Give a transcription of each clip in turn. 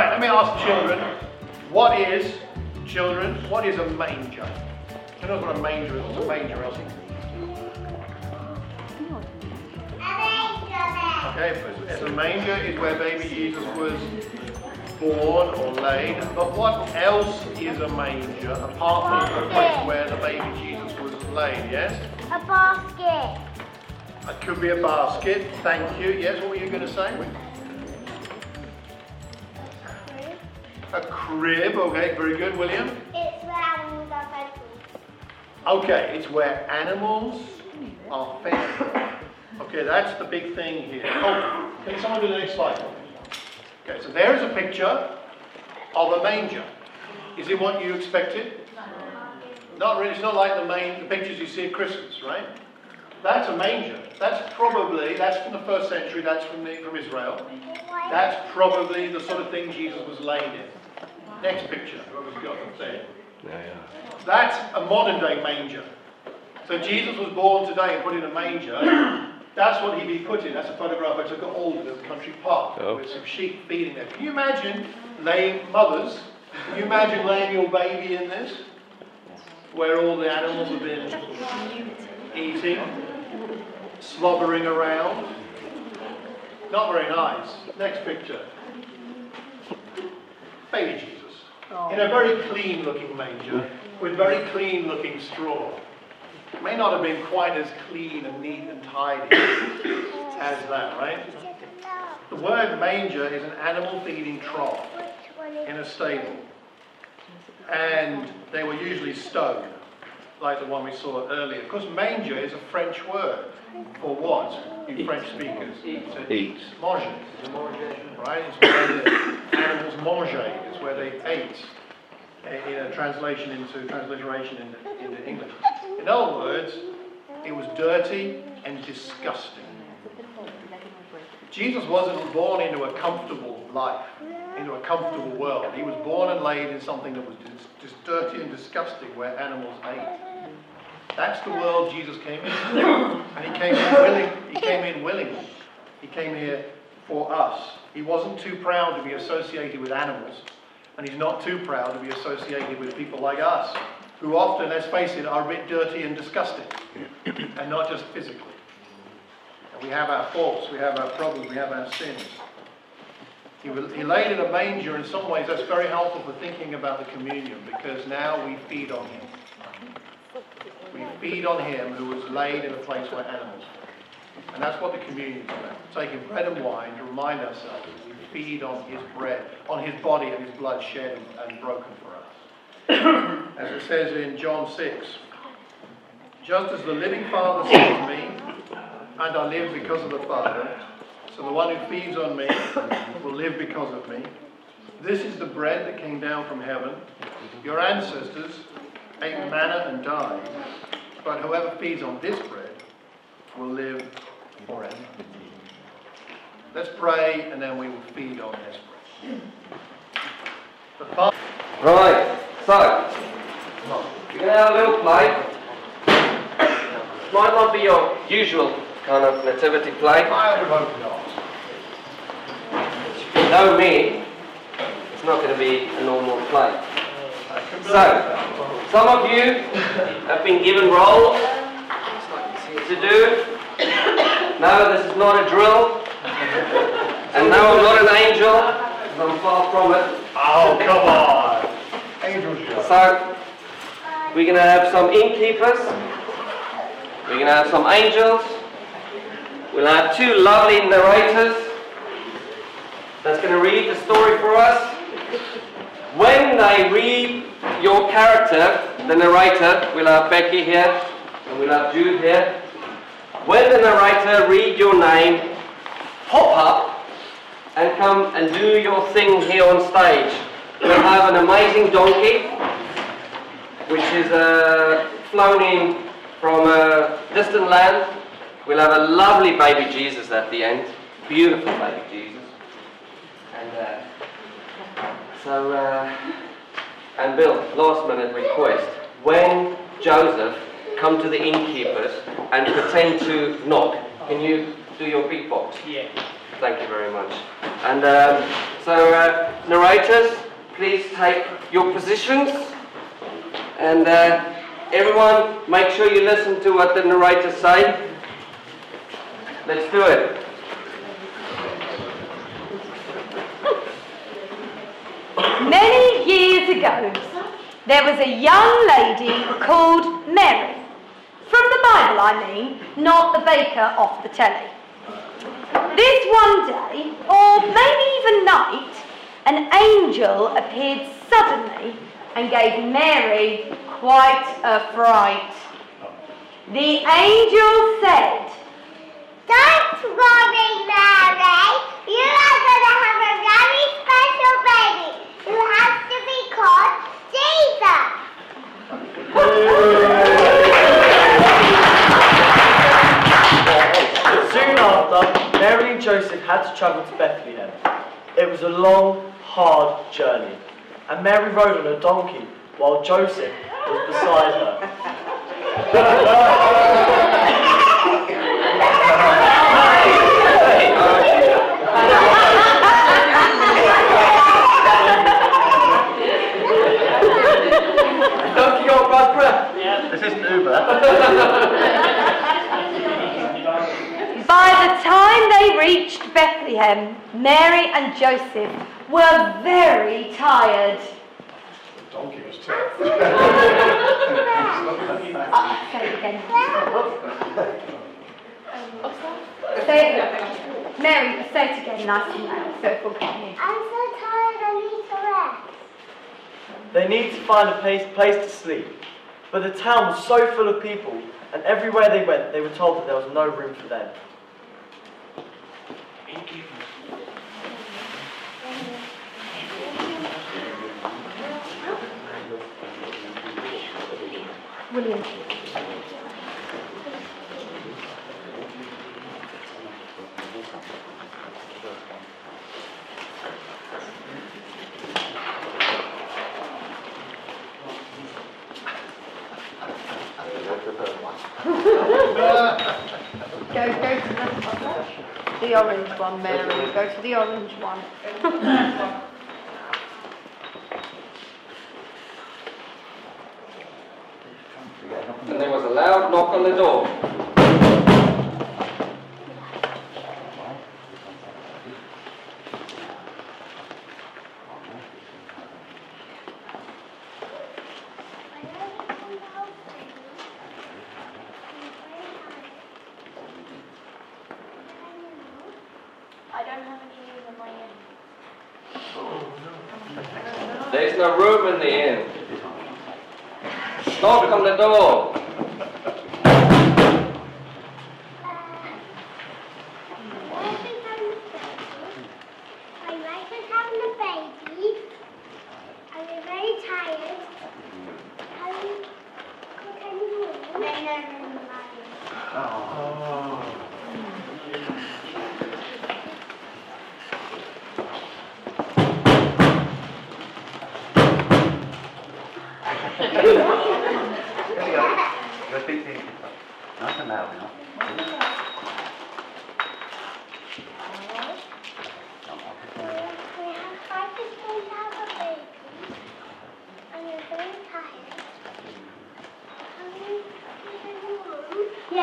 right, let me ask children. What is, children, what is a manger? Who knows what a manger is? What's a manger, Elsie? Okay, as a manger is where baby Jesus was born or laid. But what else is a manger apart from the place where the baby Jesus was laid? Yes? A basket. It could be a basket. Thank you. Yes, what were you going to say? A crib. Okay, very good, William. It's where animals are fed food. Okay, it's where animals are fed. Okay, that's the big thing here. Oh, can someone do the next slide? Okay, so there is a picture of a manger. Is it what you expected? Not really. It's not like the main the pictures you see at Christmas, right? That's a manger. That's probably that's from the first century. That's from the, from Israel. That's probably the sort of thing Jesus was laid in. Next picture. Whoever's got it, say it. That's a modern day manger. So Jesus was born today and put in a manger. That's what he'd be put in. That's a photograph I took at Alden at the country park Oh. with some sheep feeding there. Can you imagine laying mothers? Can you imagine laying your baby in this? Where all the animals have been eating, slobbering around. Not very nice. Next picture. Baby Jesus. In a very clean looking manger with very clean looking straw. It May not have been quite as clean and neat and tidy as that, right? The word manger is an animal feeding trough in a stable. And they were usually stone, like the one we saw earlier. Of course, manger is a French word for what in French speakers? To eat. Manger. Right? It's where the animals manger. It's where they ate. In a translation into transliteration into, into English. In other words, it was dirty and disgusting. Jesus wasn't born into a comfortable life, into a comfortable world. He was born and laid in something that was just, just dirty and disgusting, where animals ate. That's the world Jesus came into, and he came in willing. He came in willingly. He came here for us. He wasn't too proud to be associated with animals, and he's not too proud to be associated with people like us, who often, let's face it, are a bit dirty and disgusting, and not just physically. And we have our faults, we have our problems, we have our sins. He, was, he laid in a manger. In some ways, that's very helpful for thinking about the communion because now we feed on him. Feed on him who was laid in a place where animals were. And that's what the communion is about. Taking bread and wine to remind ourselves that we feed on his bread, on his body and his blood shed and, and broken for us. As it says in John 6, just as the living Father sends me, and I live because of the Father, so the one who feeds on me will live because of me. This is the bread that came down from heaven. Your ancestors ate manna and died, but whoever feeds on this bread will live forever. Let's pray and then we will feed on this bread. Father. Right, so, you're going to have a little play. Might not be your usual kind of nativity play. I would hope not. If you know me, it's not going to be a normal play. I can believe So. Some of you have been given roles to do. No, this is not a drill. And no, I'm not an angel. I'm far from it. Oh, come on. Angel show. So, we're going to have some innkeepers. We're going to have some angels. We'll have two lovely narrators that's going to read the story for us. When they read your character, the narrator, we'll have Becky here and we'll have Jude here. When the narrator read your name, pop up and come and do your thing here on stage. We'll have an amazing donkey, which is uh, flown in from a distant land. We'll have a lovely baby Jesus at the end, beautiful baby Jesus. And uh, so, uh, and Bill, last minute request. When Joseph come to the innkeepers and pretend to knock, can you do your beatbox? Yeah. Thank you very much. And um, so, uh, narrators, please take your positions. And uh, everyone, make sure you listen to what the narrators say. Let's do it. Many there was a young lady called Mary. From the Bible, I mean, not the baker off the telly. This one day, or maybe even night, an angel appeared suddenly and gave Mary quite a fright. The angel said, Don't worry, Joseph had to travel to Bethlehem. It was a long, hard journey, and Mary rode on a donkey while Joseph was beside her. Don't you bad breath? This isn't Uber. they reached Bethlehem, Mary and Joseph were very tired. Donkey was tough. Uh, say it again. Say it, Mary, say it again nice and loud so people can hear. I'm so tired, I need to rest. They needed to find a place, place to sleep, but the town was so full of people, and everywhere they went, they were told that there was no room for them. William. Go, go to the, the orange one, Mary. Go to the orange one. And there was a loud knock on the door. I don't have any news on my There's no room in the inn. Knock on the door. My wife is having a baby. and we're very tired. Can you cook any more? No, no, no, no. Nothing now, you know. We have five people to have a baby. And we're very tired. Can we use any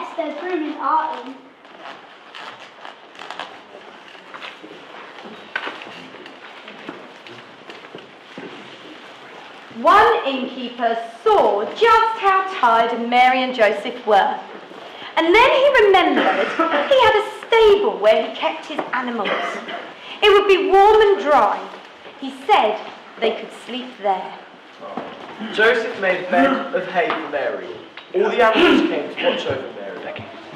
room? Yes, there's room in our inn. One innkeeper saw just how tired Mary and Joseph were. And then he remembered he had a stable where he kept his animals. It would be warm and dry. He said they could sleep there. Joseph made a bed of hay for Mary. All the animals came to watch over Mary.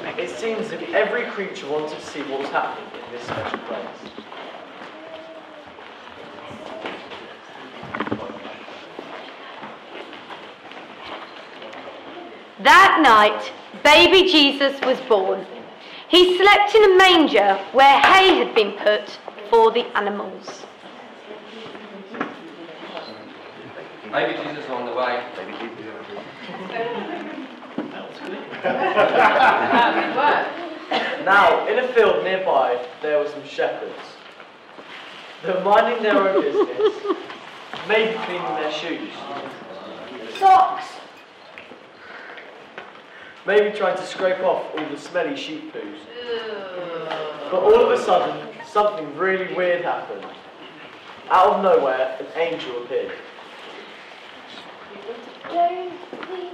It seems as if every creature wanted to see what was happening in this special place. That night, baby Jesus was born. He slept in a manger where hay had been put for the animals. Maybe Jesus on the way. Now, in a field nearby, there were some shepherds. They were minding their own business, maybe cleaning their shoes, Socks. maybe trying to scrape off all the smelly sheep poos. But all of a sudden, something really weird happened. Out of nowhere, an angel appeared. Don't be,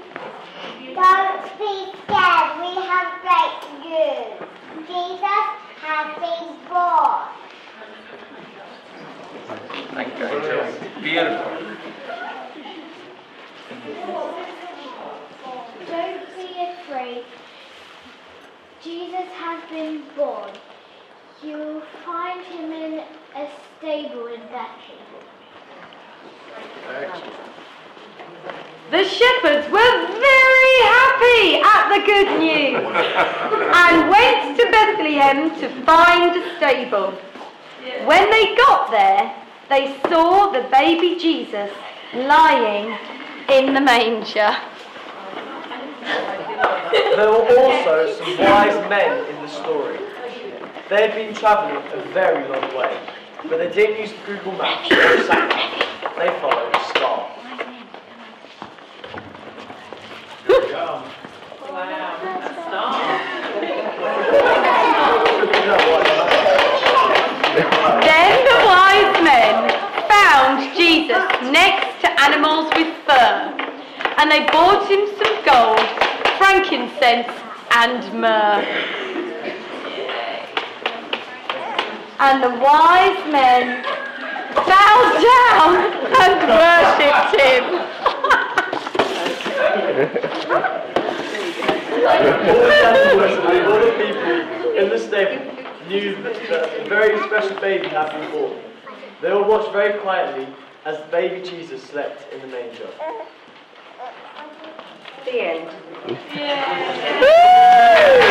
don't be scared. We have great news. Jesus has been born. Thank you, Angel. Beautiful. Don't be afraid. Jesus has been born. You'll find him in a stable in Bethlehem. Excellent. The shepherds were very happy at the good news and went to Bethlehem to find a stable. When they got there, they saw the baby Jesus lying in the manger. There were also some wise men in the story. They had been travelling a very long way, but they didn't use Google Maps. They followed a star. You know what? Then the wise men found Jesus next to animals with fur, and they brought him some gold, frankincense, and myrrh. And the wise men bowed down and worshipped him. All the animals and all the people in the stable knew that a very special baby had been born. They all watched very quietly as the baby Jesus slept in the manger. The end. Woo!